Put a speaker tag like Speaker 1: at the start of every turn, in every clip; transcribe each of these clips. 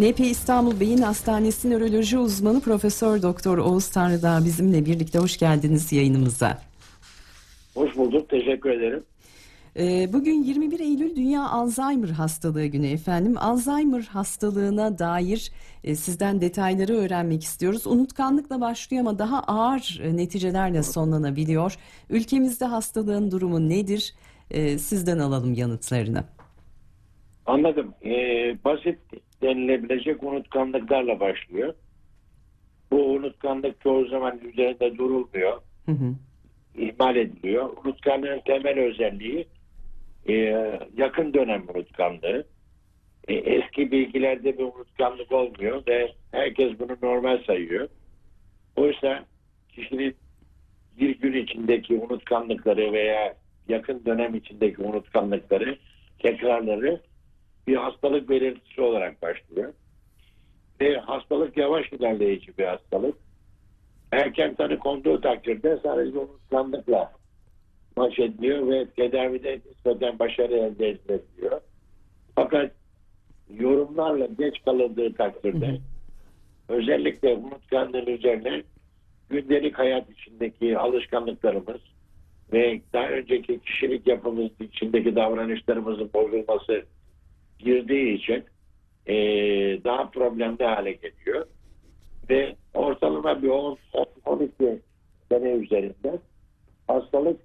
Speaker 1: NP İstanbul Beyin Hastanesi Nöroloji Uzmanı Profesör Doktor Oğuz Tanrıdağ bizimle birlikte hoş geldiniz yayınımıza.
Speaker 2: Hoş bulduk, teşekkür ederim.
Speaker 1: Ee, bugün 21 Eylül Dünya Alzheimer Hastalığı Günü efendim. Alzheimer hastalığına dair e, sizden detayları öğrenmek istiyoruz. Unutkanlıkla başlıyor ama daha ağır e, neticelerle sonlanabiliyor. Ülkemizde hastalığın durumu nedir? E, sizden alalım yanıtlarını.
Speaker 2: Anladım. Ee, basit denilebilecek unutkanlıklarla başlıyor. Bu unutkanlık çoğu zaman üzerinde durulmuyor.
Speaker 1: Hı hı.
Speaker 2: ihmal ediliyor. Unutkanlığın temel özelliği e, yakın dönem unutkanlığı. E, eski bilgilerde bir unutkanlık olmuyor ve herkes bunu normal sayıyor. Oysa kişinin bir gün içindeki unutkanlıkları veya yakın dönem içindeki unutkanlıkları, tekrarları bir hastalık belirtisi olarak başlıyor. Ve hastalık yavaş ilerleyici bir hastalık. Erken tanı konduğu takdirde sadece unutkanlıkla baş ediliyor ve tedavide nispeten başarı elde edilebiliyor. Fakat yorumlarla geç kalındığı takdirde özellikle unutkanlığın üzerine gündelik hayat içindeki alışkanlıklarımız ve daha önceki kişilik yapımız içindeki davranışlarımızın bozulması girdiği için eee, daha problemli hale geliyor. Ve ortalama bir 10 12 sene üzerinde hastalık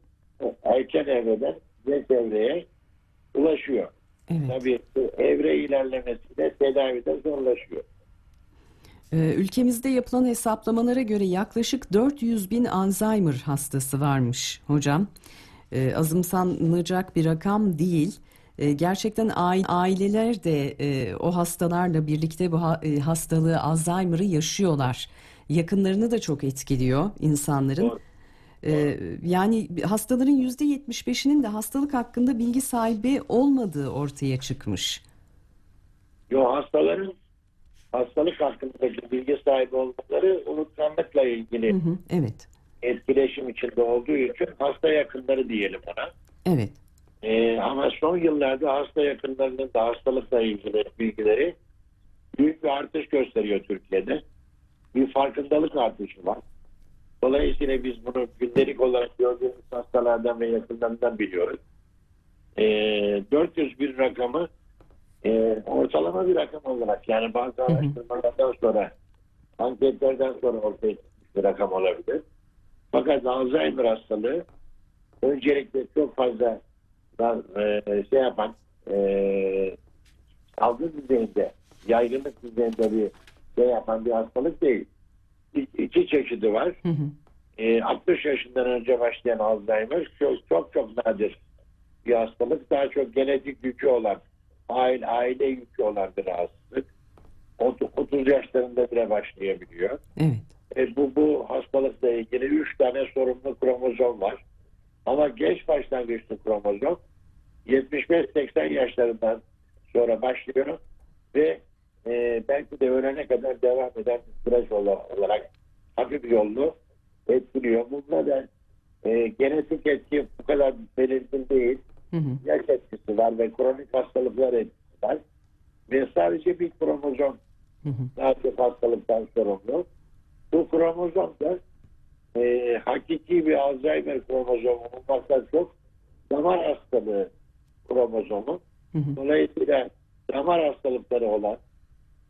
Speaker 2: erken evreden geç evreye ulaşıyor.
Speaker 1: Evet.
Speaker 2: Tabii evre ilerlemesiyle tedavide zorlaşıyor.
Speaker 1: Ee, Ülkemizde yapılan hesaplamalara göre yaklaşık 400 bin Alzheimer hastası varmış hocam. Ee, azımsanılacak bir rakam değil. Ee, gerçekten aile- aileler de e, o hastalarla birlikte bu ha- e, hastalığı Alzheimer'ı yaşıyorlar. Yakınlarını da çok etkiliyor insanların.
Speaker 2: Doğru.
Speaker 1: Ee, yani hastaların %75'inin de hastalık hakkında bilgi sahibi olmadığı ortaya çıkmış.
Speaker 2: Yo hastaların hastalık hakkındaki bilgi sahibi olmaları unutkanlıkla ilgili
Speaker 1: Hı hı, evet,
Speaker 2: etkileşim içinde olduğu için hasta yakınları diyelim ona.
Speaker 1: evet.
Speaker 2: Ee, ama son yıllarda hasta yakınlarının da hastalıkla ilgili bilgileri büyük bir artış gösteriyor Türkiye'de. Bir farkındalık artışı var. Dolayısıyla biz bunu gündelik olarak gördüğümüz hastalardan ve yakınlarından biliyoruz. Ee, 400 bir rakamı e, ortalama bir rakam olarak yani bazı araştırmalardan sonra anketlerden sonra ortaya çıkmış bir rakam olabilir. Fakat Alzheimer hastalığı öncelikle çok fazla e, şey yapan e, salgın düzeyinde yaygınlık düzeyinde bir şey yapan bir hastalık değil. İ- İki çeşidi var.
Speaker 1: Hı hı.
Speaker 2: E, 60 yaşından önce başlayan Alzheimer çok çok çok nadir bir hastalık. Daha çok genetik yükü olan, aile, aile yükü olan bir hastalık. 30 30 yaşlarında bile başlayabiliyor.
Speaker 1: Evet.
Speaker 2: E, bu, bu hastalıkla ilgili 3 tane sorumlu kromozom var. Ama geç başlangıçlı kromozom 75-80 yaşlarından sonra başlıyor ve e, belki de ölene kadar devam eden bir süreç ola- olarak hafif yollu etkiliyor. Bunda da e, genetik etki bu kadar belirgin değil.
Speaker 1: Hı hı.
Speaker 2: Yaş etkisi var ve kronik hastalıklar etkisi var. Ve sadece bir kromozom
Speaker 1: Hı hı.
Speaker 2: daha çok hastalıktan sorumlu. Bu kromozom da e, hakiki bir Alzheimer kromozomu olmaktan çok damar hastalığı kromozomu.
Speaker 1: Hı hı.
Speaker 2: Dolayısıyla damar hastalıkları olan,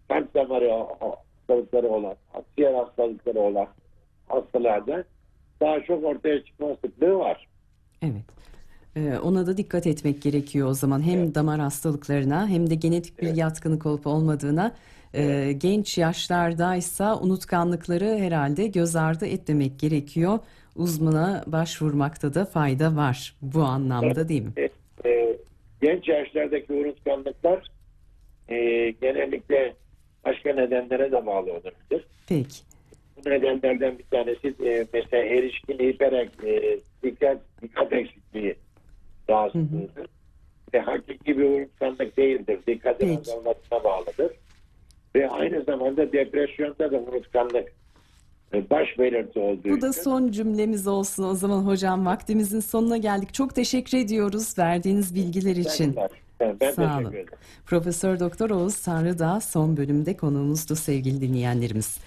Speaker 2: kalp damarı hastalıkları olan, akciğer hastalıkları olan hastalarda daha çok ortaya çıkma sıklığı var.
Speaker 1: Evet. Ee, ona da dikkat etmek gerekiyor o zaman. Hem damar hastalıklarına hem de genetik bir
Speaker 2: Evet.
Speaker 1: yatkınlık olup olmadığına e, genç yaşlardaysa unutkanlıkları herhalde göz ardı etmemek gerekiyor. Uzmana başvurmakta da fayda var bu anlamda değil mi?
Speaker 2: E, e, genç yaşlardaki unutkanlıklar e, genellikle başka nedenlere de bağlı olabilir.
Speaker 1: Peki.
Speaker 2: Bu nedenlerden bir tanesi e, mesela erişkin hiper e, dikkat, dikkat eksikliği rahatsızlığıdır. Ve hakiki bir unutkanlık değildir. Dikkatin
Speaker 1: Peki.
Speaker 2: azalmasına bağlıdır. Ve aynı zamanda depresyonda da unutkanlık baş belirti olduğu
Speaker 1: Bu da
Speaker 2: için
Speaker 1: son cümlemiz olsun o zaman hocam. Vaktimizin sonuna geldik. Çok teşekkür ediyoruz verdiğiniz bilgiler için.
Speaker 2: Saygılar. Evet, ben
Speaker 1: Sağ olun. Profesör Doktor Oğuz Tanrıdağ son bölümde konuğumuzdu sevgili dinleyenlerimiz.